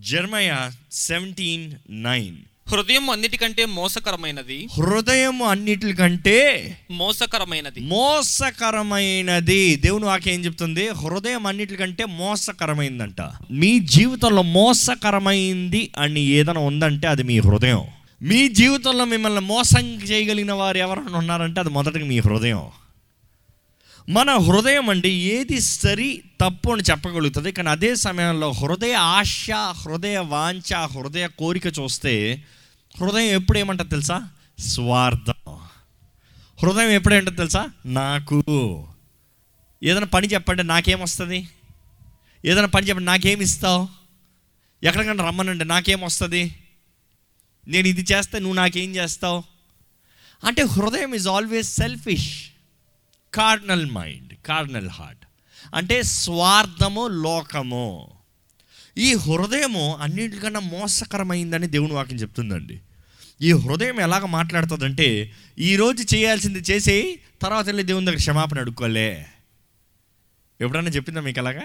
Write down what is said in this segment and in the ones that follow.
Jeremiah seventeen nine హృదయం అన్నిటికంటే మోసకరమైనది. హృదయం అన్నిటికంటే మోసకరమైనది. మోసకరమైనది. దేవుని వాక్యం ఏం చెప్తుంది? హృదయం అన్నిటికంటే మోసకరమైందంట. మీ జీవితంలో మోసకరమైంది అని ఏదైనా ఉందంటే అది మీ హృదయం. మీ జీవితంలో మిమ్మల్ని మోసం చేయగలిగిన వారు ఎవరైనా ఉన్నారంటే అది మొదటిగా మీ హృదయం. మన హృదయం అంటే ఏది సరి తప్పు అని చెప్పగలుగుతుంది. కానీ అదే సమయంలో హృదయ ఆశ హృదయ వాంఛ హృదయ కోరిక చూస్తే హృదయం ఎప్పుడు ఏమంటుంది తెలుసా? స్వార్థం. హృదయం ఎప్పుడేంటో తెలుసా? నాకు. ఏదైనా పని చెప్పండి నాకేమొస్తుంది? ఏదైనా పని చెప్పండి నాకేమి ఇస్తావు ఎక్కడికైనా రమ్మనండి నాకేమొస్తుంది? నేను ఇది చేస్తే నువ్వు నాకేం చేస్తావు? అంటే హృదయం is always selfish carnal mind carnal heart అంటే స్వార్థము లోకము. ఈ హృదయము అన్నింటికన్నా మోసకరమైందని దేవుని వాక్యం చెప్తుందండి. ఈ హృదయం ఎలాగ మాట్లాడుతుందంటే ఈరోజు చేయాల్సింది చేసి తర్వాత వెళ్ళి దేవుని దగ్గర క్షమాపణ అడుక్కోలే. ఎప్పుడన్నా చెప్పిందా మీకు అలాగా?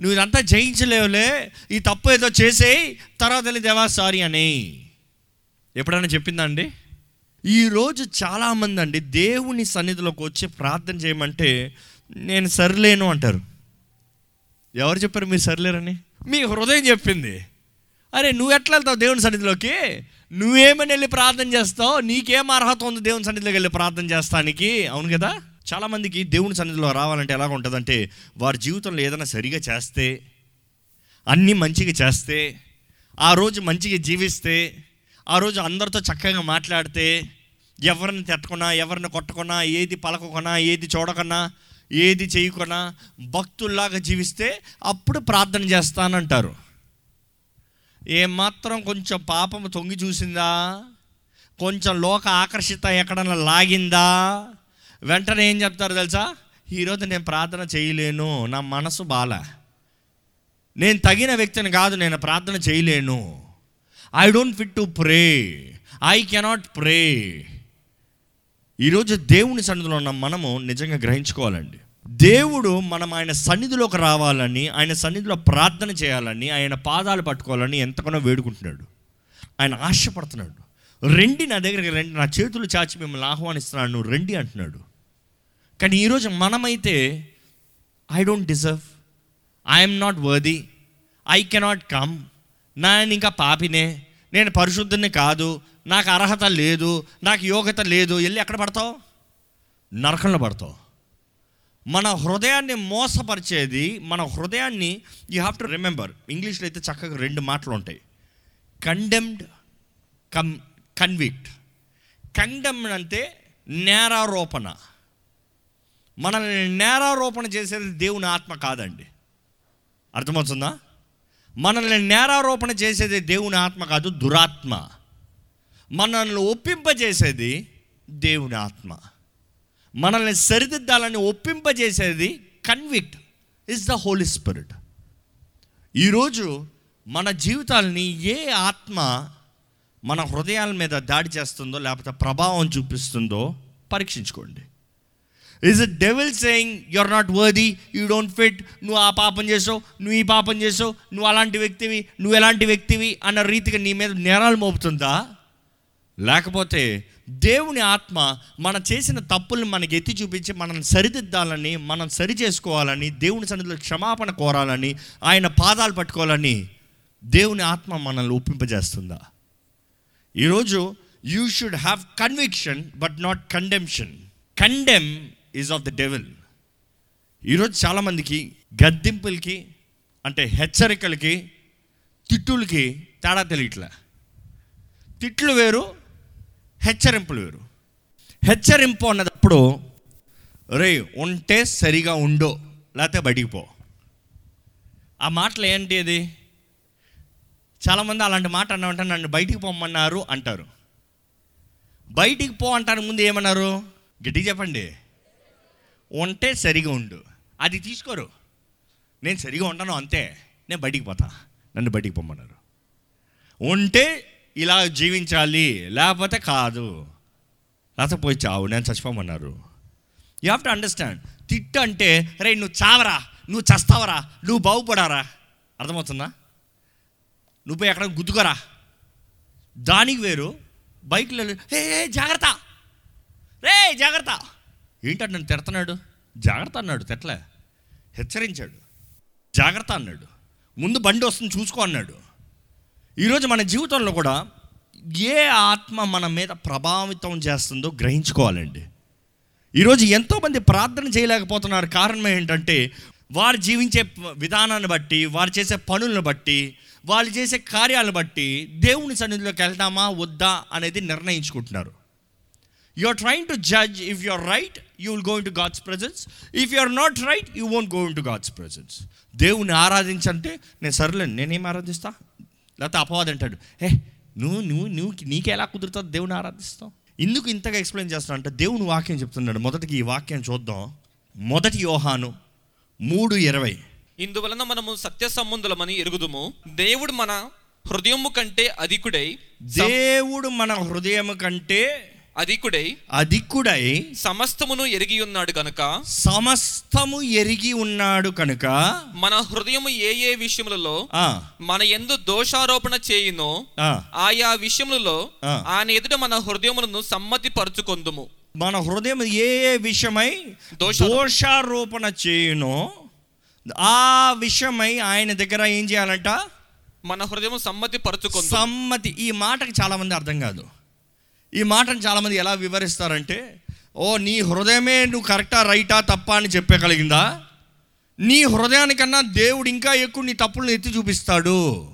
నువ్వు ఇదంతా జయించలేవులే ఈ తప్పు ఏదో చేసేయి తర్వాత వెళ్ళి దేవా సారీ అని. ఎప్పుడైనా చెప్పిందా అండి? ఈరోజు చాలామంది అండి దేవుని సన్నిధిలోకి వచ్చి ప్రార్థన చేయమంటే నేను సరిలేను అంటారు. ఎవరు చెప్పారు మీరు సరిలేరని? మీ హృదయం చెప్పింది. అరే నువ్వు ఎట్లా వెళ్తావు దేవుని సన్నిధిలోకి? నువ్వేమని వెళ్ళి ప్రార్థన చేస్తావు? నీకేం అర్హత ఉంది దేవుని సన్నిధిలోకి వెళ్ళి ప్రార్థన చేస్తానికి? అవును కదా? చాలామందికి దేవుని సన్నిధిలో రావాలంటే ఎలాగ ఉంటుందంటే వారి జీవితంలో ఏదైనా సరిగా చేస్తే అన్నీ మంచిగా చేస్తే ఆ రోజు మంచిగా జీవిస్తే ఆ రోజు అందరితో చక్కగా మాట్లాడితే ఎవరిని తిట్టకున్నా ఎవరిని కొట్టకున్నా ఏది పలకకున్నా ఏది చూడకున్నా ఏది చేయకున్నా భక్తుల్లాగా జీవిస్తే అప్పుడు ప్రార్థన చేస్తానంటారు. ఏమాత్రం కొంచెం పాపం తొంగి చూసిందా? కొంచెం లోక ఆకర్షిత ఎక్కడన్నా లాగిందా? వెంటనే ఏం చెప్తారు తెలుసా? ఈరోజు నేను ప్రార్థన చేయలేను నా మనసు బాల. నేను తగిన వ్యక్తిని కాదు నేను ప్రార్థన చేయలేను. I don't fit to pray I cannot pray ఈరోజు దేవుని సన్నిధిలో ఉన్న మనము నిజంగా గ్రహించుకోవాలండి. దేవుడు మనం ఆయన సన్నిధిలోకి రావాలని ఆయన సన్నిధిలో ప్రార్థన చేయాలని ఆయన పాదాలు పట్టుకోవాలని ఎంతగానో వేడుకుంటున్నాడు. ఆయన ఆశపడుతున్నాడు. రెండి నా దగ్గరికి రండి నా చేతులు చాచి మిమ్మల్ని ఆహ్వానిస్తున్నాను నువ్వు రండి అంటున్నాడు. కానీ ఈరోజు మనమైతే I don't deserve I'm not worthy I cannot come నేను ఇంకా పాపినే నేను పరిశుద్ధుని కాదు నాకు అర్హత లేదు నాకు యోగ్యత లేదు వెళ్ళి ఎక్కడ పడతావు? నరకంలో పడతావు. మన హృదయాన్ని మోసపరిచేది మన హృదయాన్ని యూ హ్యావ్ టు రిమెంబర్ ఇంగ్లీష్లో అయితే చక్కగా రెండు మాటలు ఉంటాయి. కండెమ్డ్ కమ్ కన్విక్ట్ కండెమ్డ్ అంటే నేరారోపణ. మనల్ని నేరారోపణ చేసేది దేవుని ఆత్మ కాదండి. అర్థమవుతుందా? మనల్ని నేరారోపణ చేసేది దేవుని ఆత్మ కాదు దురాత్మ. మనల్ని ఒప్పింపజేసేది దేవుని ఆత్మ. మనల్ని సరిదిద్దాలని ఒప్పింపజేసేది convict is the Holy Spirit ఈరోజు మన జీవితాలని ఏ ఆత్మ మన హృదయాల మీద దాడి చేస్తుందో లేకపోతే ప్రభావం చూపిస్తుందో పరీక్షించుకోండి. Is it devil saying you are not worthy you don't fit నువ్వు ఆ పాపం చేసావు నువ్వు ఈ పాపం చేసావు నువ్వు అలాంటి వ్యక్తివి నువ్వు ఎలాంటి వ్యక్తివి అన్న రీతిగా నీ మీద నేరాలు మోపుతుందా? లేకపోతే దేవుని ఆత్మ మన చేసిన తప్పుల్ని మనకి ఎత్తి చూపించి మనం సరిదిద్దాలని మనం సరి చేసుకోవాలని దేవుని సన్నిధిలో క్షమాపణ కోరాలని ఆయన పాదాలు పట్టుకోవాలని దేవుని ఆత్మ మనల్ని ఒప్పింపజేస్తుందా? ఈరోజు you should have conviction but not condemnation condemn is of the devil ఈరోజు చాలామందికి గద్దింపులకి అంటే హెచ్చరికలకి తిట్టులకి తేడా తెలియట్లే. తిట్లు వేరు హెచ్చరింపులు వేరు. హెచ్చరింపు అన్నదప్పుడు రే ఉంటే సరిగా ఉండో లేకపోతే బయటికి పో. ఆ మాటలు ఏంటి అది? చాలామంది అలాంటి మాట అన్నామంటే నన్ను బయటికి పొమ్మన్నారు అంటారు. బయటికి పో అంటారు ముందు ఏమన్నారు? గట్టిగా చెప్పండి. ఉంటే సరిగా ఉండు. అది తీసుకోరు. నేను సరిగా ఉంటాను అంతే. నేను బయటికి పోతా. నన్ను బయటికి పొమ్మన్నారు. ఉంటే ఇలా జీవించాలి లేకపోతే కాదు. లేకపోతే పోయి చావు నేను చచ్చిపోమన్నారు. యూ హ్యావ్ టు అండర్స్టాండ్ తిట్టు అంటే రే నువ్వు చావరా? నువ్వు చస్తావరా? నువ్వు బాగుపడారా? అర్థమవుతుందా? నువ్వు పోయి ఎక్కడ గుద్దుకోరా? దానికి వేరు. బైక్లో హే హే, జాగ్రత్త. రే జాగ్రత్త. ఏంటంటే నన్ను తిడుతున్నాడు? జాగ్రత్త అన్నాడు తిట్లే హెచ్చరించాడు. జాగ్రత్త అన్నాడు. ముందు బండి వస్తుంది చూసుకో అన్నాడు. ఈరోజు మన జీవితంలో కూడా ఏ ఆత్మ మన మీద ప్రభావితం చేస్తుందో గ్రహించుకోవాలండి. ఈరోజు ఎంతోమంది ప్రార్థన చేయలేకపోతున్నారు. కారణం ఏంటంటే వారు జీవించే విధానాన్ని బట్టి వారు చేసే పనులను బట్టి వాళ్ళు చేసే కార్యాలను బట్టి దేవుని సన్నిధిలోకి వెళ్దామా వద్దా అనేది నిర్ణయించుకుంటున్నారు. You are trying to judge if you are right you will go into God's presence if you are not right you won't go into God's presence దేవుని ఆరాధించంటే నేను సర్లేను నేనేం ఆరాధిస్తా? లేకపోతే అపవాది అంటాడు ఏ నువ్వు నువ్వు నువ్వు నీకు ఎలా కుదురుతుంది దేవుని ఆరాధిస్తావు? ఎందుకు ఇంతగా ఎక్స్ప్లెయిన్ చేస్తున్నా అంటే దేవుని వాక్యం చెప్తున్నాడు. మొదటికి ఈ వాక్యం చూద్దాం. మొదటి యోహాను మూడు ఇరవై. ఇందువలన మనము సత్య సంబంధులమని ఎరుగుదుము. దేవుడు మన హృదయము కంటే అధికుడై దేవుడు మన హృదయం కంటే అధికుడై అధికుడై సమస్తమును ఎరిగి ఉన్నాడు గనుక. సమస్తము ఎరిగి ఉన్నాడు కనుక. మన హృదయము ఏ ఏ విషయములలో మన ఎందు దోషారోపణ చేయునో ఆ, ఆయా విషయములలో. ఆయన ఎదుట మన హృదయములను సమ్మతి పరుచుకొందుము మన హృదయం ఏ ఏ విషయమై దోష- దోషారోపణ చేయునో ఆ విషయమై ఆయన దగ్గర ఏం చేయాలంట? మన హృదయం సమ్మతి పరుచుకొందు సమ్మతి ఈ మాటకి చాలామంది అర్థం కాదు. ఈ మాటను చాలామంది ఎలా వివరిస్తారంటే ఓ నీ హృదయమే నువ్వు కరెక్టా రైటా తప్ప అని చెప్పగలిగిందా? నీ హృదయానికన్నా దేవుడు ఇంకా ఎక్కువ నీ తప్పులను ఎత్తి చూపిస్తాడు.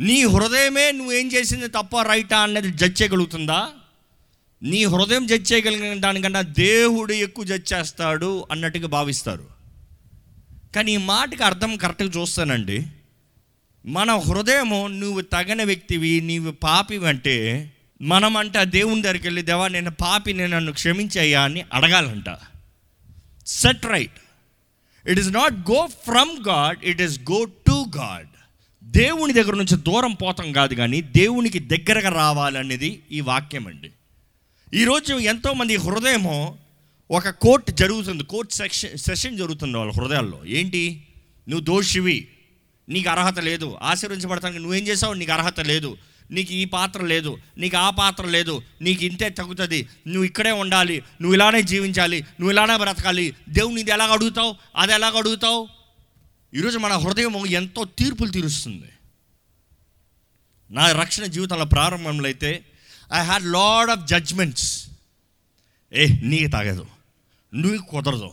నీ హృదయమే నువ్వేం చేసింది తప్ప రైటా అన్నది జడ్జ్ చేయగలుగుతుందా? నీ హృదయం జడ్జ్ చేయగలిగిన దానికన్నా దేవుడు ఎక్కువ జడ్జ్ చేస్తాడు అన్నట్టుగా భావిస్తారు. కానీ ఈ మాటకి అర్థం కరెక్ట్గా చూస్తానండి. మన హృదయము నువ్వు తగని వ్యక్తివి నీవు పాపివంటే అంటే మనం అంటే దేవుని దగ్గరికి వెళ్ళి దేవా నేను పాపి నేను నన్ను క్షమించయ్యా అని అడగాలంట. Set right it is not go from God it is go to God దేవుని దగ్గర నుంచి దూరం పోతాం కాదు కానీ దేవునికి దగ్గరగా రావాలనేది ఈ వాక్యం అండి. ఈరోజు ఎంతోమంది హృదయము ఒక కోర్ట్ జరుగుతుంది కోర్ట్ సెక్షన్ సెషన్ జరుగుతుంది వాళ్ళ హృదయాల్లో. ఏంటి? నువ్వు దోషివి. నీకు అర్హత లేదు. ఆశీర్వించబడతానికి నువ్వేం చేసావు? నీకు అర్హత లేదు. నీకు ఈ పాత్ర లేదు నీకు ఆ పాత్ర లేదు నీకు ఇంతే తగ్గుతుంది. నువ్వు ఇక్కడే ఉండాలి నువ్వు ఇలానే జీవించాలి నువ్వు ఇలానే బ్రతకాలి. దేవుని ఇది ఎలాగ అడుగుతావు? అది ఎలాగ అడుగుతావు? ఈరోజు మన హృదయం ఎంతో తీర్పులు తీరుస్తుంది. నా రక్షణ జీవితంలో ప్రారంభంలో అయితే I had lot of judgements ఏ నీకు తాగదు. నువ్వు కుదరదు.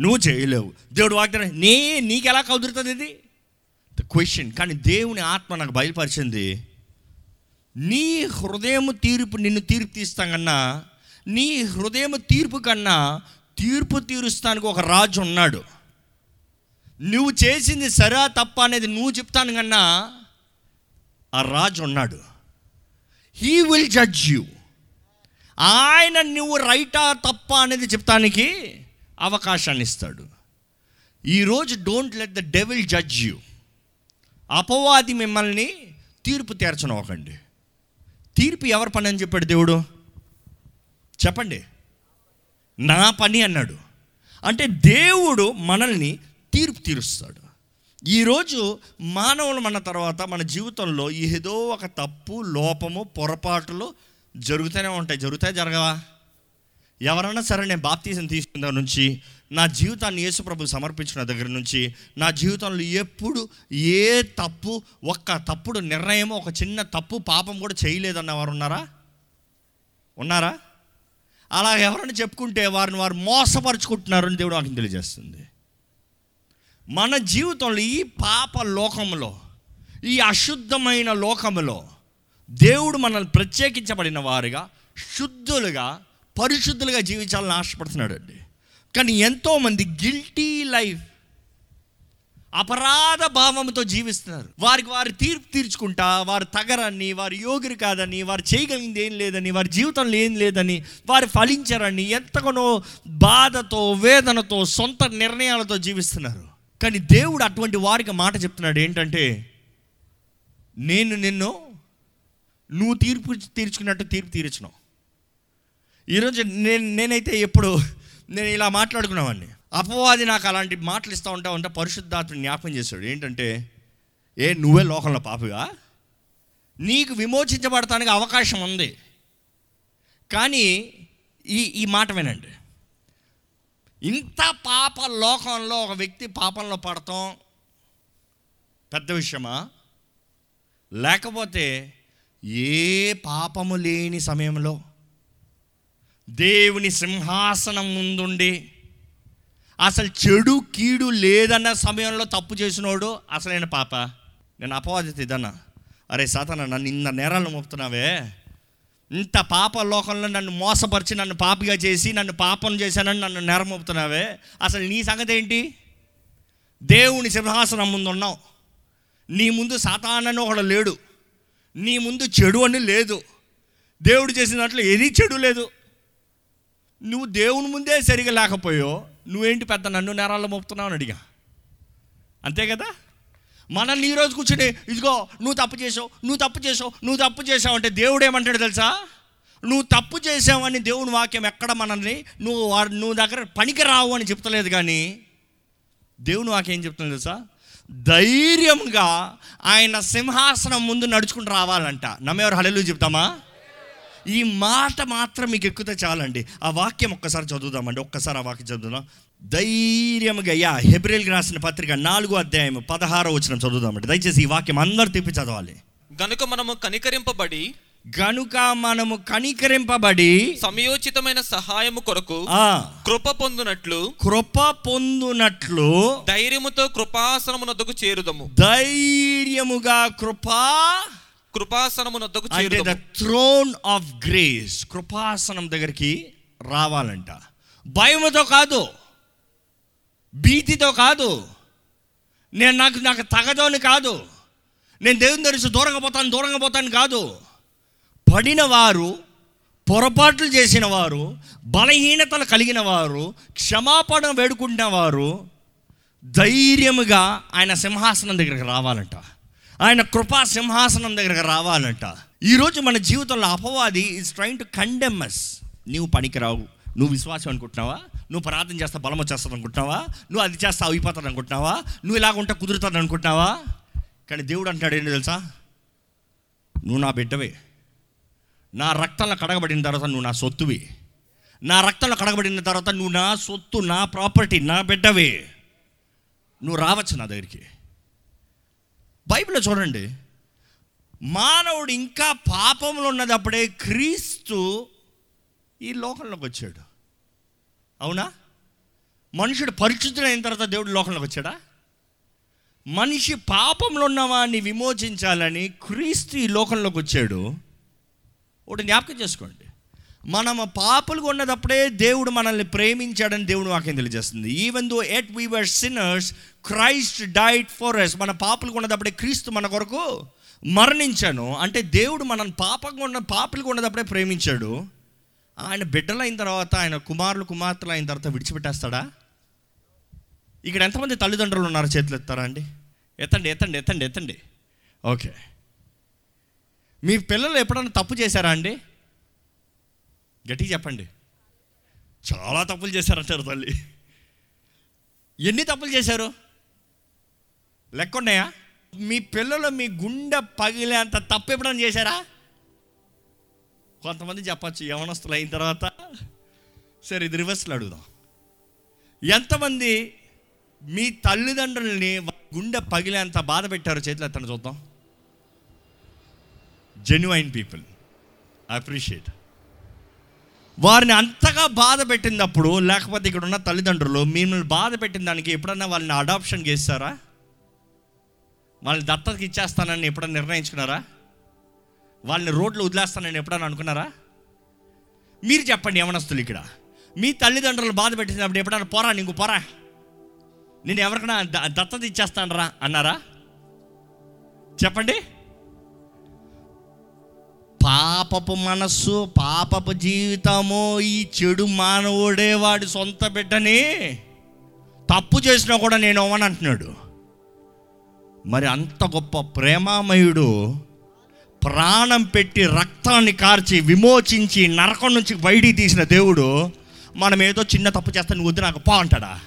నువ్వు చేయలేవు. దేవుడు వాగ్దానం నీ నీకు ఎలా కుదురుతుంది ఇది? ద క్వశ్చన్ కానీ దేవుని ఆత్మ నాకు బయలుపరిచింది నీ హృదయం తీర్పు నిన్ను తీర్పు తీస్తాం కన్నా నీ హృదయం తీర్పు కన్నా తీర్పు తీరుస్తానికి ఒక రాజు ఉన్నాడు. నువ్వు చేసింది సరా తప్ప అనేది నువ్వు చెప్తాను కన్నా ఆ రాజు ఉన్నాడు. హీ విల్ జడ్జ్ యూ ఆయన నువ్వు రైటా తప్ప అనేది చెప్తానికి అవకాశాన్ని ఇస్తాడు. ఈరోజు don't let the devil judge you అపవాది మిమ్మల్ని తీర్పు తీర్చనవ్వకండి తీర్పు ఎవరి పని అని చెప్పాడు దేవుడు? చెప్పండి. నా పని అన్నాడు. అంటే దేవుడు మనల్ని తీర్పు తీరుస్తాడు. ఈరోజు మానవులు మన తర్వాత మన జీవితంలో ఏదో ఒక తప్పు లోపము పొరపాటులు జరుగుతూనే ఉంటాయి. జరుగుతాయి జరగవా? ఎవరైనా సరే నేను బాప్తీసం తీసుకున్న నుంచి నా జీవితాన్ని యేసుప్రభు సమర్పించిన దగ్గర నుంచి నా జీవితంలో ఎప్పుడు ఏ తప్పు ఒక్క తప్పుడు నిర్ణయం ఒక చిన్న తప్పు పాపం కూడా చేయలేదన్న వారు ఉన్నారా? ఉన్నారా? అలా ఎవరైనా చెప్పుకుంటే వారిని వారు మోసపరుచుకుంటున్నారని దేవుడు నాకు తెలియజేస్తుంది. మన జీవితంలో ఈ పాప లోకంలో ఈ అశుద్ధమైన లోకములో దేవుడు మనల్ని ప్రత్యేకించబడిన వారుగా శుద్ధులుగా పరిశుద్ధులుగా జీవించాలని ఆశపడుతున్నాడు అండి కానీ ఎంతోమంది గిల్టీ లైఫ్ అపరాధ భావంతో జీవిస్తున్నారు. వారికి వారి తీర్పు తీర్చుకుంటా వారు తగరని వారు యోగిరి కాదని వారు చేయగలిగింది ఏం లేదని వారి జీవితంలో ఏం లేదని వారు ఫలించరని ఎంతగానో బాధతో వేదనతో సొంత నిర్ణయాలతో జీవిస్తున్నారు. కానీ దేవుడు అటువంటి వారికి మాట చెప్తున్నాడు ఏంటంటే నేను నిన్ను నువ్వు తీర్పు తీర్చుకున్నట్టు తీర్పు తీర్చున్నావు ఈరోజు నేను నేనైతే ఎప్పుడు నేను ఇలా మాట్లాడుకునేవాడిని అపవాది నాకు అలాంటి మాటలు ఇస్తూ ఉంటా ఉంటే పరిశుద్ధాత్మ జ్ఞాపం చేశాడు. ఏంటంటే ఏ నువ్వే లోకంలో పాపగా నీకు విమోచించబడటానికి అవకాశం ఉంది. కానీ ఈ ఈ మాట వినండి. ఇంత పాప లోకంలో ఒక వ్యక్తి పాపంలో పడటం పెద్ద విషయమా? లేకపోతే ఏ పాపము లేని సమయంలో దేవుని సింహాసనం ముందుండి అసలు చెడు కీడు లేదన్న సమయంలో తప్పు చేసినోడు అసలైన పాప. నేను అపవాదిత ఇదన్నా అరే సాతన నన్ను ఇంత నేరాలను మోపుతున్నావే. ఇంత పాప లోకంలో నన్ను మోసపరిచి నన్ను పాపిగా చేసి నన్ను పాపం చేశానని నన్ను నేరం మోపుతున్నావే. అసలు నీ సంగతి ఏంటి? దేవుని సింహాసనం ముందు ఉన్నావు నీ ముందు సాతానని ఒకడు లేడు. నీ ముందు చెడు అని లేదు. దేవుడు చేసిన దాంట్లో ఏది చెడు లేదు. నువ్వు దేవుని ముందే సరిగా లేకపోయో నువ్వేంటి పెద్ద నన్ను నేరాల్లో మోపుతున్నావు అని అడిగా? అంతే కదా? మనల్ని ఈరోజు కూర్చుని ఇదిగో నువ్వు తప్పు చేసావు నువ్వు తప్పు చేసావు నువ్వు తప్పు చేసావు అంటే దేవుడు ఏమంటాడు తెలుసా? నువ్వు తప్పు చేసావని దేవుని వాక్యం ఎక్కడ మనల్ని నువ్వు వాడు నువ్వు దగ్గర పనికి రావు అని చెప్తలేదు కానీ దేవుని వాక్యం ఏం చెప్తుంది తెలుసా? ధైర్యంగా ఆయన సింహాసనం ముందు నడుచుకుంటూ రావాలంట. నమ్మేవారు హలెలు చెప్తామా? ఈ మాట మాత్రం మీకు ఎక్కితే చాలండి. ఆ వాక్యం ఒక్కసారి చదువుదామండి. ఒక్కసారి ఆ వాక్యం చదువుదాం. ధైర్యముగా యా హెబ్రిల్కి రాసిన పత్రిక నాలుగో అధ్యాయం పదహారో వచ్చిన చదువుదామండి. దయచేసి ఈ వాక్యం అందరు తిప్పి చదవాలి. గనుక మనము కనికరింపబడి గనుక మనము కనికరింపబడి సమయోచితమైన సహాయము కొరకు ఆ కృప పొందునట్లు కృప పొందునట్లు ధైర్యముతో కృపాసనమునొద్దకు చేరుదము. ధైర్యముగా కృపా కృపాసనమునొద్దకు అంటే ద చేరుదము. థ్రోన్ ఆఫ్ గ్రేస్ కృపాసనం దగ్గరికి రావాలంట. భయముతో కాదు భీతితో కాదు. నేను నాకు నాకు తగదోని కాదు. నేను దేవుని తెరిచి దూరంగా పోతాను దూరంగా పోతాను కాదు. పడిన వారు పొరపాట్లు చేసిన వారు బలహీనతలు కలిగిన వారు క్షమాపణ వేడుకుంటున్న వారు ధైర్యముగా ఆయన సింహాసనం దగ్గరికి రావాలంట. ఆయన కృపా సింహాసనం దగ్గరకు రావాలంట. ఈరోజు మన జీవితంలో అపవాది ఈజ్ ట్రైంగ్ టు కండెమ్మస్ నీవు పనికిరావు. నువ్వు విశ్వాసం అనుకుంటున్నావా? నువ్వు ప్రార్థన చేస్తా బలం వచ్చేస్తుంది అనుకుంటున్నావా? నువ్వు అది చేస్తా అయిపోతుంది అనుకుంటున్నావా? నువ్వు ఇలాగ ఉంటే కుదురుతుంది అనుకుంటున్నావా? కానీ దేవుడు అంటాడు ఏంటి తెలుసా? నువ్వు నా బిడ్డవే. నా రక్తంలో కడగబడిన తర్వాత నువ్వు నా సొత్తువి. నా రక్తంలో కడగబడిన తర్వాత నువ్వు నా సొత్తు నా ప్రాపర్టీ నా బిడ్డవే. నువ్వు రావచ్చు నా దగ్గరికి. బైబిల్లో చూడండి మానవుడు ఇంకా పాపంలో ఉన్నదప్పుడే క్రీస్తు ఈ లోకంలోకి వచ్చాడు. అవునా? మనుషుడు పరిశుద్ధుడైన తర్వాత దేవుడు లోకంలోకి వచ్చాడా? మనిషి పాపంలో ఉన్నవాడిని విమోచించాలని క్రీస్తు ఈ లోకంలోకి వచ్చాడు. ఒకటి జ్ఞాపకం చేసుకోండి. మనము పాపలు ఉన్నదప్పుడే దేవుడు మనల్ని ప్రేమించాడని దేవుడు వాక్యం తెలియజేస్తుంది. Even though at we were sinners Christ died for us మన పాపలు ఉన్నదప్పుడే క్రీస్తు మన కొరకు మరణించాను. అంటే దేవుడు మనల్ని పాపంగా ఉన్న పాపులుగా ఉన్నదప్పుడే ప్రేమించాడు. ఆయన బిడ్డలైన తర్వాత ఆయన కుమారులు కుమార్తెలు అయిన తర్వాత విడిచిపెట్టేస్తాడా? ఇక్కడ ఎంతమంది తల్లిదండ్రులు ఉన్నారు చేతులు ఎత్తారా అండి? ఎత్తండి ఎత్తండి ఎత్తండి ఎత్తండి. ఓకే. మీ పిల్లలు ఎప్పుడన్నా తప్పు చేశారా అండి? గట్టి చెప్పండి. చాలా తప్పులు చేశారంటారు తల్లి. ఎన్ని తప్పులు చేశారు? లెక్క ఉన్నాయా మీ పిల్లలు మీ గుండె పగిలేంత తప్పు ఎప్పుడన్నా చేశారా? కొంతమంది చెప్పచ్చు యవనస్తులు అయిన తర్వాత. సరే ఇది రివర్స్లో అడుగుదాం. ఎంతమంది మీ తల్లిదండ్రుల్ని గుండె పగిలేంత బాధ పెట్టారో చేతులు ఎత్తండి చూద్దాం. జెన్యున్ పీపుల్ అప్రిషియేట్ వారిని అంతగా బాధ పెట్టినప్పుడు లేకపోతే ఇక్కడ ఉన్న తల్లిదండ్రులు మిమ్మల్ని బాధ పెట్టిన దానికి ఎప్పుడన్నా వాళ్ళని అడాప్షన్ చేస్తారా? వాళ్ళని దత్తతకి ఇచ్చేస్తానని ఎప్పుడన్నా నిర్ణయించుకున్నారా? వాళ్ళని రోడ్లు వదిలేస్తానని ఎప్పుడన్నా అనుకున్నారా? మీరు చెప్పండి యవనస్తులు ఇక్కడ. మీ తల్లిదండ్రులు బాధ పెట్టినప్పుడు ఎప్పుడన్నా పోరా నీకు పోరా? నేను ఎవరికైనా దత్తత దత్తత ఇచ్చేస్తానరా అన్నారా? చెప్పండి. పాపపు మనస్సు పాపపు జీవితము ఈ చెడు మానవుడే వాడి సొంత బిడ్డని తప్పు చేసినా కూడా నేను అవ్వను అంటున్నాడు. మరి అంత గొప్ప ప్రేమామయుడు ప్రాణం పెట్టి రక్తాన్ని కార్చి విమోచించి నరకం నుంచి బయటికి తీసిన దేవుడు మనం ఏదో చిన్న తప్పు చేస్తే నువ్వు వద్దు నాకు పా అంటాడా?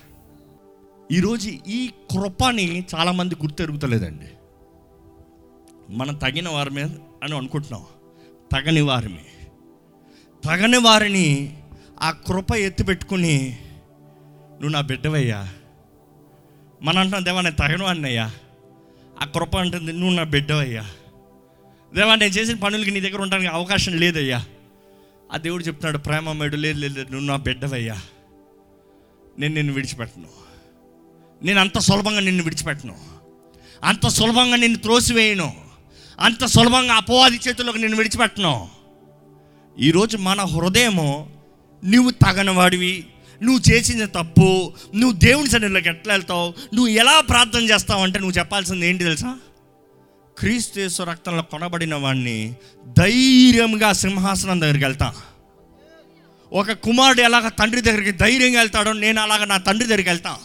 ఈరోజు ఈ కృపని చాలామంది గుర్తెరుగుతలేదండి. మనం తగిన వారి మీద అని అనుకుంటున్నాం. తగని వారిని తగని వారిని ఆ కృప ఎత్తిపెట్టుకుని నువ్వు నా బిడ్డవయ్యా. మన అంటున్నా దేవా నేను తగను అన్నయ్యా ఆ కృప అంటుంది నువ్వు నా బిడ్డవయ్యా. దేవా నేను చేసిన పనులకి నీ దగ్గర ఉండడానికి అవకాశం లేదయ్యా. ఆ దేవుడు చెప్తున్నాడు ప్రేమ మేడు లేదు లేదు లేదు, నువ్వు నా బిడ్డవయ్యా. నేను నిన్ను విడిచిపెట్టను. నేను అంత సులభంగా నిన్ను విడిచిపెట్టను. అంత సులభంగా నిన్ను త్రోసివేయను. అంత సులభంగా అపవాది చేతుల్లోకి నేను విడిచిపెట్టను. ఈరోజు మన హృదయము నువ్వు తగనవాడివి నువ్వు చేసిన తప్పు నువ్వు దేవుని సన్నిధిలోకి ఎట్లా వెళ్తావు నువ్వు ఎలా ప్రార్థన చేస్తావు అంటే నువ్వు చెప్పాల్సింది ఏంటి తెలుసా? క్రీస్తు రక్తంలో కొనబడిన వాడిని ధైర్యంగా సింహాసనం దగ్గరికి వెళ్తా. ఒక కుమారుడు ఎలాగ తండ్రి దగ్గరికి ధైర్యంగా వెళ్తాడో నేను అలాగ నా తండ్రి దగ్గరికి వెళ్తా.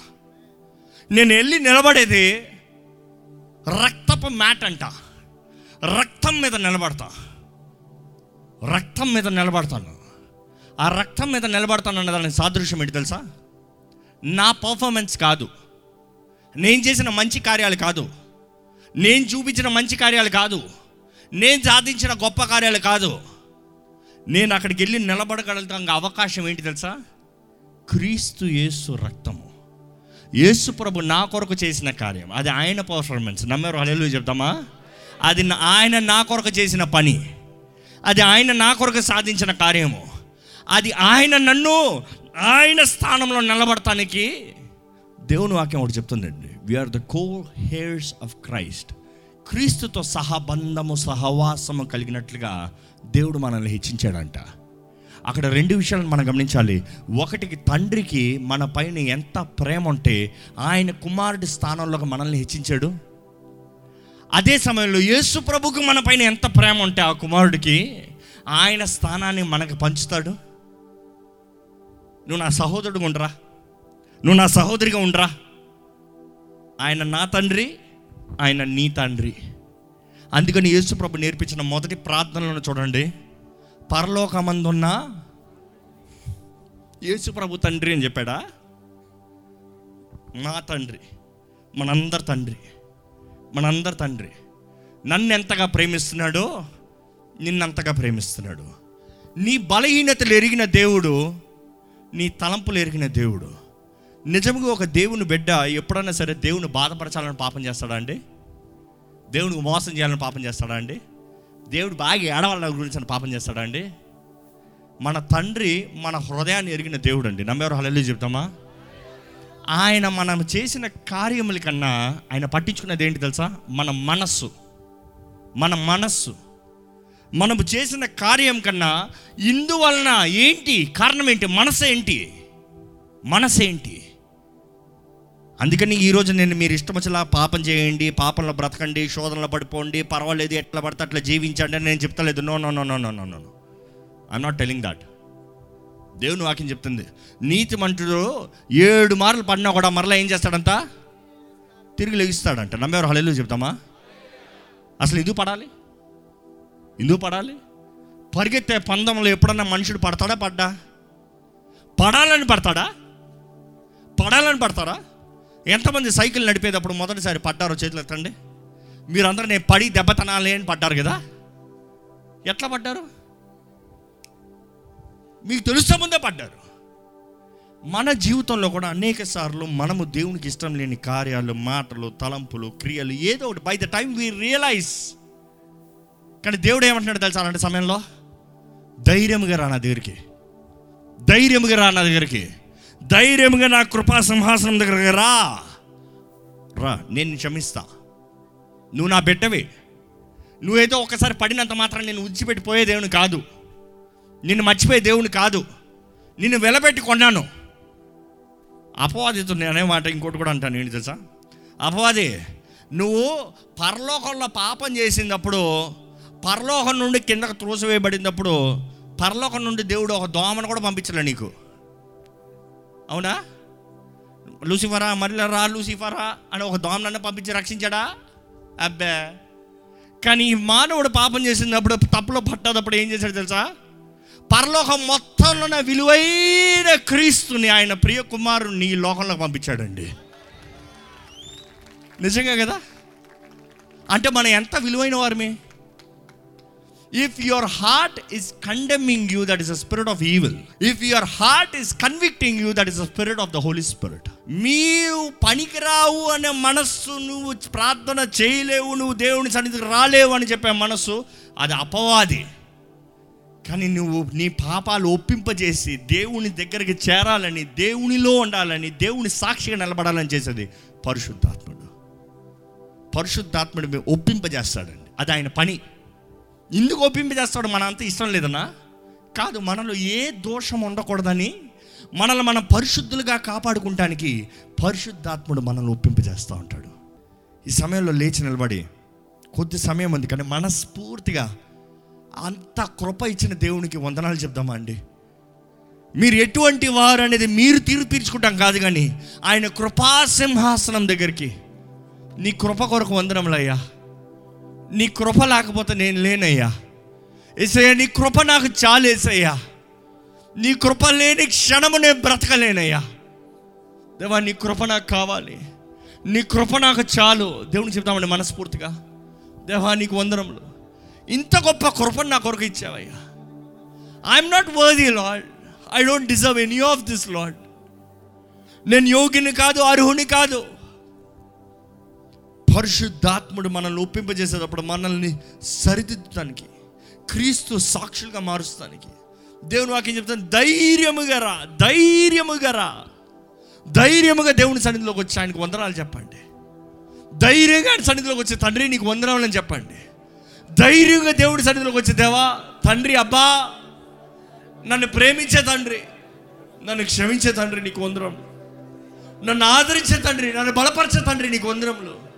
నేను వెళ్ళి నిలబడేది రక్తపు మ్యాట్ అంట. రక్తం మీద నిలబడతా. రక్తం మీద నిలబడతాను. ఆ రక్తం మీద నిలబడతాను అన్న దానికి సాదృశ్యం ఏంటి తెలుసా? నా పర్ఫార్మెన్స్ కాదు. నేను చేసిన మంచి కార్యాలు కాదు. నేను చూపించిన మంచి కార్యాలు కాదు. నేను సాధించిన గొప్ప కార్యాలు కాదు. నేను అక్కడికి వెళ్ళి నిలబడగలుగుతాం అవకాశం ఏంటి తెలుసా? క్రీస్తు యేసు రక్తము. యేసు ప్రభు నా కొరకు చేసిన కార్యం. అది ఆయన పర్ఫార్మెన్స్ నమ్మారు? హల్లెలూయా చెప్తామా? అది ఆయన నా కొరకు చేసిన పని. అది ఆయన నా కొరకు సాధించిన కార్యము. అది ఆయన నన్ను ఆయన స్థానంలో నిలబడటానికి దేవుని వాక్యం ఒకటి చెప్తుందండి. We are the co heirs of Christ క్రీస్తుతో సహబంధము సహవాసము కలిగినట్లుగా దేవుడు మనల్ని హెచ్చించాడంట. అక్కడ రెండు విషయాలను మనం గమనించాలి. ఒకటికి తండ్రికి మన పైన ఎంత ప్రేమ ఉంటే ఆయన కుమారుడి స్థానంలోకి మనల్ని హెచ్చించాడు. అదే సమయంలో యేసు ప్రభుకు మన పైన ఎంత ప్రేమ ఉంటే ఆ కుమారుడికి ఆయన స్థానాన్ని మనకు పంచుతాడు. నువ్వు నా సహోదరుడు ఉండరా? నువ్వు నా సహోదరిగా ఉండరా? ఆయన నా తండ్రి ఆయన నీ తండ్రి. అందుకని యేసుప్రభు నేర్పించిన మొదటి ప్రార్థనలను చూడండి. పరలోకమందున్న యేసుప్రభు తండ్రి అని చెప్పాడా? నా తండ్రి మనందరి తండ్రి. మనందరి తండ్రి. నన్ను ఎంతగా ప్రేమిస్తున్నాడో నిన్నంతగా ప్రేమిస్తున్నాడు. నీ బలహీనతలు ఎరిగిన దేవుడు నీ తలంపులు ఎరిగిన దేవుడు. నిజంగా ఒక దేవుని బిడ్డ ఎప్పుడైనా సరే దేవుని బాధపరచాలని పాపం చేస్తాడా అండి? దేవునికి మోసం చేయాలని పాపం చేస్తాడా అండి? దేవుడు బాగా ఏడవాళ్ళ గురించి పాపం చేస్తాడా అండి? మన తండ్రి మన హృదయాన్ని ఎరిగిన దేవుడు అండి. నమ్మేవారు హలెల్లు చెప్తామా? ఆయన మనం చేసిన కార్యముల కన్నా ఆయన పట్టించుకున్నది ఏంటి తెలుసా? మన మనస్సు. మన మనస్సు. మనము చేసిన కార్యం కన్నా ఇందువలన ఏంటి? కారణం ఏంటి? మనసు ఏంటి? మనసు ఏంటి? అందుకని ఈరోజు నేను మీరు ఇష్టం వచ్చేలా పాపం చేయండి పాపంలో బ్రతకండి శోధనలో పడిపోండి పర్వాలేదు ఎట్లా పడితే అట్లా జీవించండి అని నేను చెప్తలేదు. No no no no no no no I'm not telling that దేవుని వాక్యం చెప్తుంది. నీతి మంటుడు ఏడు మార్లు పడినా కూడా మరలా ఏం చేస్తాడంట? తిరిగి లెగిస్తాడంట. నమ్మేవారు హళలు చెప్తామా? అసలు ఎందుకు పడాలి? ఎందుకు పడాలి? పరిగెత్తే పందంలో ఎప్పుడన్నా మనుషుడు పడతాడా పడ్డా? పడాలని పడతాడా? పడాలని పడతారా? ఎంతమంది సైకిల్ నడిపేటప్పుడు మొదటిసారి పడ్డారో చేతులు ఎత్తండి. మీరందరూ నేను పడి దెబ్బతనాలి అని పడ్డారు కదా? ఎట్లా పడ్డారు? మీకు తెలుస్త ముందే పడ్డారు. మన జీవితంలో కూడా అనేక సార్లు మనము దేవునికి ఇష్టం లేని కార్యాలు మాటలు తలంపులు క్రియలు ఏదో ఒకటి. By the time we realise కానీ దేవుడు ఏమంటున్నాడు తెలుసా అలాంటి సమయంలో? ధైర్యముగా రా నా దగ్గరికి. ధైర్యముగా రా నా దగ్గరికి. ధైర్యముగా నా కృపా సింహాసనం దగ్గరికి రా. రా నేను క్షమిస్తా. నువ్వు నా బిడ్డవే. నువ్వేదో ఒకసారి పడినంత మాత్రం నేను ఉచ్చిపెట్టిపోయే దేవుని కాదు. నిన్ను మర్చిపోయే దేవుని కాదు. నిన్ను వెలబెట్టి కొన్నాను. అపవాదితో నేనే మాట ఇంకోటి కూడా అంటాను ఏంటి తెలుసా? అపవాది నువ్వు పరలోకంలో పాపం చేసినప్పుడు పరలోకం నుండి కిందకు త్రోసివేయబడినప్పుడు పరలోకం నుండి దేవుడు ఒక దోమను కూడా పంపించలే నీకు. అవునా? లూసిఫరా మరల రా లూసిఫరా అని ఒక దోమనన్న పంపించి రక్షించాడా? అబ్బే. కానీ ఈ మానవుడు పాపం చేసినప్పుడు తప్పులో పట్టేటప్పుడు ఏం చేశాడు తెలుసా? పరలోకం మొత్తంలోన విలువైన క్రీస్తుని ఆయన ప్రియ కుమారుని ఈ లోకంలోకి పంపించాడండి. నిజంగా కదా? అంటే మనం ఎంత విలువైన వారమే? If your heart is condemning you that is a spirit of evil if your heart is convicting you that is a spirit of the holy spirit మీరు పనికిరావు అనే మనస్సు నువ్వు ప్రార్థన చేయలేవు నువ్వు దేవుని సన్నిధికి రాలేవు అని చెప్పే మనస్సు అది అపవాది. కానీ నువ్వు నీ పాపాలు ఒప్పింపజేసి దేవుని దగ్గరికి చేరాలని దేవునిలో ఉండాలని దేవుని సాక్షిగా నిలబడాలని చేసేది పరిశుద్ధాత్ముడు. పరిశుద్ధాత్ముడు ఒప్పింపజేస్తాడండి. అది ఆయన పని. ఎందుకు ఒప్పింపజేస్తాడు మన అంత ఇష్టం లేదన్నా? కాదు మనలో ఏ దోషం ఉండకూడదని మనల్ని మనం పరిశుద్ధులుగా కాపాడుకుంటానికి పరిశుద్ధాత్ముడు మనల్ని ఒప్పింపజేస్తూ ఉంటాడు. ఈ సమయంలో లేచి నిలబడి కొద్ది సమయం ఉంది కానీ మనస్ఫూర్తిగా అంత కృప ఇచ్చిన దేవునికి వందనాలు చెప్దామా అండి? మీరు ఎటువంటి వారు అనేది మీరు తీరు తీర్చుకుంటాం కాదు కానీ ఆయన కృపా సింహాసనం దగ్గరికి నీ కృప కొరకు వందనములయ్యా. నీ కృప లేకపోతే నేను లేనయ్యా. ఏసయ్యా నీ కృప నాకు చాలేసయ్యా నీ కృప లేని క్షణము నేను బ్రతకలేనయ్యా. దేవా నీ కృప నాకు కావాలి. నీ కృప నాకు చాలు. దేవుని చెప్తామండి మనస్ఫూర్తిగా. దేవా నీకు వందనములు. ఇంత గొప్ప కృపను నా కొరకు ఇచ్చావయ్యా. I'm not worthy lord I don't deserve any of this lord నేను యోగిని కాదు అర్హుని కాదు. పరిశుద్ధాత్ముడు మనల్ని ఒప్పింపజేసేటప్పుడు మనల్ని సరిదిద్దడానికి క్రీస్తు సాక్షులుగా మారుస్తానికి. దేవుని వాక్యం చెప్తాను ధైర్యముగా రా ధైర్యముగా రా. ధైర్యముగా దేవుని సన్నిధిలోకి వచ్చి ఆయనకు వందనాలు చెప్పండి. ధైర్యంగా ఆయన సన్నిధిలోకి వచ్చే తండ్రి నీకు వందనాలని చెప్పండి. ధైర్యంగా దేవుడి సన్నిధిలోకి వచ్చి దేవా తండ్రి అబ్బా నన్ను ప్రేమించే తండ్రి నన్ను క్షమించే తండ్రి నీకు వందరం నన్ను ఆదరించే తండ్రి నన్ను బలపరిచే తండ్రి నీకు వందరములు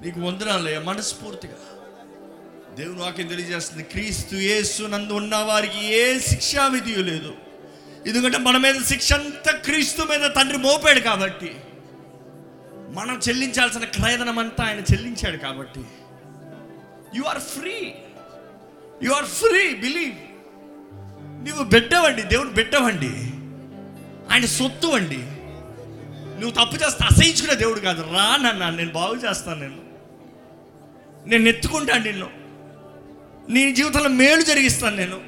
నీకు వందనాలయ్యా మనస్ఫూర్తిగా. దేవుని వాక్యం తెలియజేస్తుంది క్రీస్తు యేసు నందు ఉన్న వారికి ఏ శిక్షా విధి లేదు. ఎందుకంటే మన మీద శిక్ష అంతా క్రీస్తు మీద తండ్రి మోపాడు కాబట్టి మనం చెల్లించాల్సిన క్రయదనం అంతా ఆయన చెల్లించాడు కాబట్టి you are free you are free believe నువ్వు బిడ్డవండి దేవుడు బిడ్డవండి. ఆయన సొత్తు అండి నువ్వు తప్పు చేస్తే అసహించుకునే దేవుడు కాదు. రా నన్న నేను బాగు చేస్తాను నేను నేను ఎత్తుకుంటాను నిన్ను. నీ జీవితంలో మేలు జరిగిస్తాను నేను.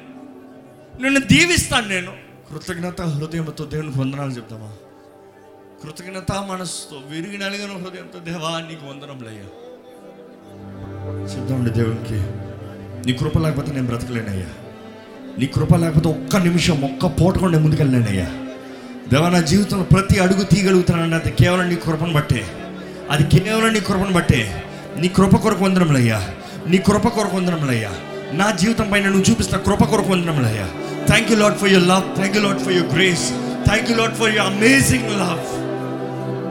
నిన్ను దీవిస్తాను నేను. కృతజ్ఞత హృదయంతో దేవుని వందనాలు చెప్తామా? కృతజ్ఞత మనస్సుతో విరిగి నలిగిన హృదయంతో దేవా నీకు వందనములయ్యా చెప్దామండి దేవునికి. నీ కృప లేకపోతే నేను బ్రతకలేనయ్యా. నీ కృప లేకపోతే ఒక్క నిమిషం ఒక్క పూట కూడా నేను ముందుకెళ్ళలేనయ్యా. దేవా నా జీవితంలో ప్రతి అడుగు తీయగలుగుతున్నాను అది కేవలం నీ కృపను బట్టే. అది కేవలం నీ కృపను బట్టే. నీ కృప కొరకు వందనములయ్యా. నీ కృప కొరకు వందనములయ్యా. నా జీవితం పైన నువ్వు చూపిస్తున్న కృప కొరకు వందనములయ్యా. Thank you lot for your love thank you lot for your grace thank you lot for your amazing love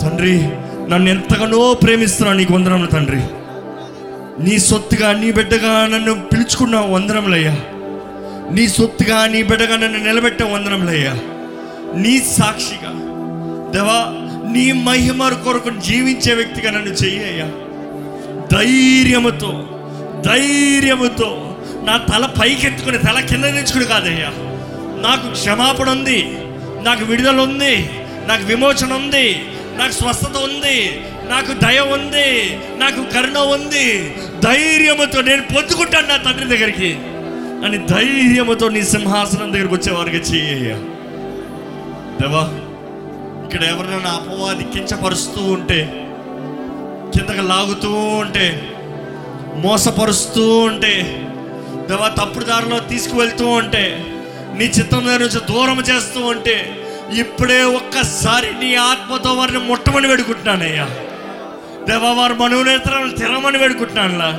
తండ్రి నన్ను ఎంతగానో ప్రేమిస్తున్నాను నీకు వందనములు తండ్రి. నీ సొత్తుగా నీ బిడ్డగా నన్ను పిలుచుకున్నావు వందనములయ్యా. నీ సొత్తుగా నీ బిడ్డగా నన్ను నిలబెట్టావు వందనములయ్యా. నీ సాక్షిగా దేవా నీ మహిమ కొరకు జీవించే వ్యక్తిగా నన్ను చెయ్యయ్యా. ధైర్యముతో ధైర్యముతో నా తల పైకెత్తుకుని తల కింద నేర్చుకుని కాదయ్యా. నాకు క్షమాపణ ఉంది నాకు విడుదల ఉంది నాకు విమోచన ఉంది నాకు స్వస్థత ఉంది నాకు దయ ఉంది నాకు కరుణ ఉంది. ధైర్యముతో నేను పొద్దుకుంటాను నా తండ్రి దగ్గరికి. అని ధైర్యముతో నీ సింహాసనం దగ్గరకు వచ్చేవారికి చెయ్యయ్యా. దేవా ఇక్కడ ఎవరైనా అపవాది కించపరుస్తూ ఉంటే కిందకు లాగుతూ ఉంటే మోసపరుస్తూ ఉంటే దేవా తప్పుడు దారిలో తీసుకువెళ్తూ ఉంటే నీ చిత్తం దగ్గర నుంచి దూరం చేస్తూ ఉంటే ఇప్పుడే ఒక్కసారి నీ ఆత్మతో వారిని ముట్టమని పెడుకుంటున్నానయ్యా దేవా వారి మనోనేత్రాలను తెరమని వేడుకుంటున్నానులా.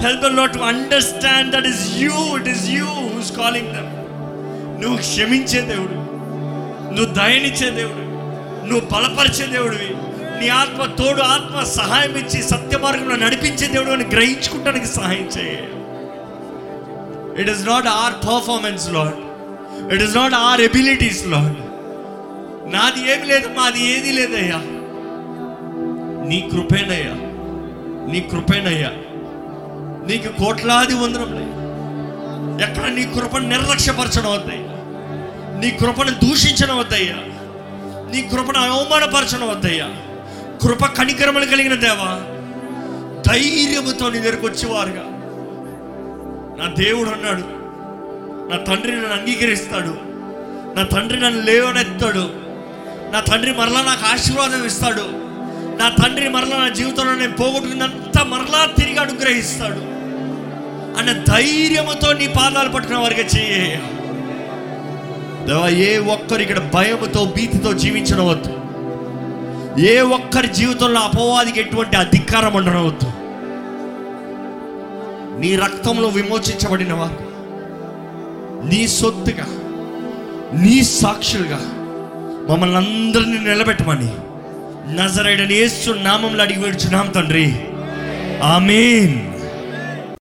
Help not to understand that is you it is you who's calling them నువ్వు క్షమించే దేవుడు. నువ్వు దయనిచ్చే దేవుడు. నువ్వు బలపరిచే దేవుడివి. నీ ఆత్మ తోడు ఆత్మ సహాయం ఇచ్చి సత్య మార్గంలో నడిపించే దేవుడు అని గ్రహించుకుంటానికి సహాయం చేయ. It is not our performance lord it is not our abilities lord నాది ఏమి లేదు మాది ఏది లేదయ్యా. నీ కృపేనయ్యా. నీ కృపేనయ్యా. నీకు కోట్లాది వందనం ఎక్కడ నీ కృపను నిర్లక్ష్యపరచడం వద్దయ్యా. నీ కృపను దూషించడం వద్దయ్యా. నీ కృపను అవమానపరచడం వద్దయ్యా. కృప కనికరములు కలిగిన దేవా ధైర్యముతో నీ దగ్గరకు వచ్చేవారుగా. నా దేవుడు అన్నాడు నా తండ్రి నన్ను అంగీకరిస్తాడు. నా తండ్రి నన్ను లేవనెత్తాడు. నా తండ్రి మరలా నాకు ఆశీర్వాదం ఇస్తాడు. నా తండ్రి మరలా నా జీవితంలో నేను పోగొట్టుకున్నంత మరలా తిరిగి అనుగ్రహిస్తాడు. అన్న ధైర్యముతో నీ పాదాలు పట్టుకున్న వారికి చేయ ఏ ఒక్కరు ఇక్కడ భయముతో భీతితో జీవించడవద్దు ఏ ఒక్కరి జీవితంలో అపవాదికి ఎటువంటి అధికారం ఉండనవద్దు. నీ రక్తంలో విమోచించబడిన వారు నీ సొత్తుగా నీ సాక్షులుగా మమ్మల్ని అందరినీ నిలబెట్టమని నజరైడని యేసు నామంలో అడిగి వేడుచున్నాం తండ్రి. ఆమెన్.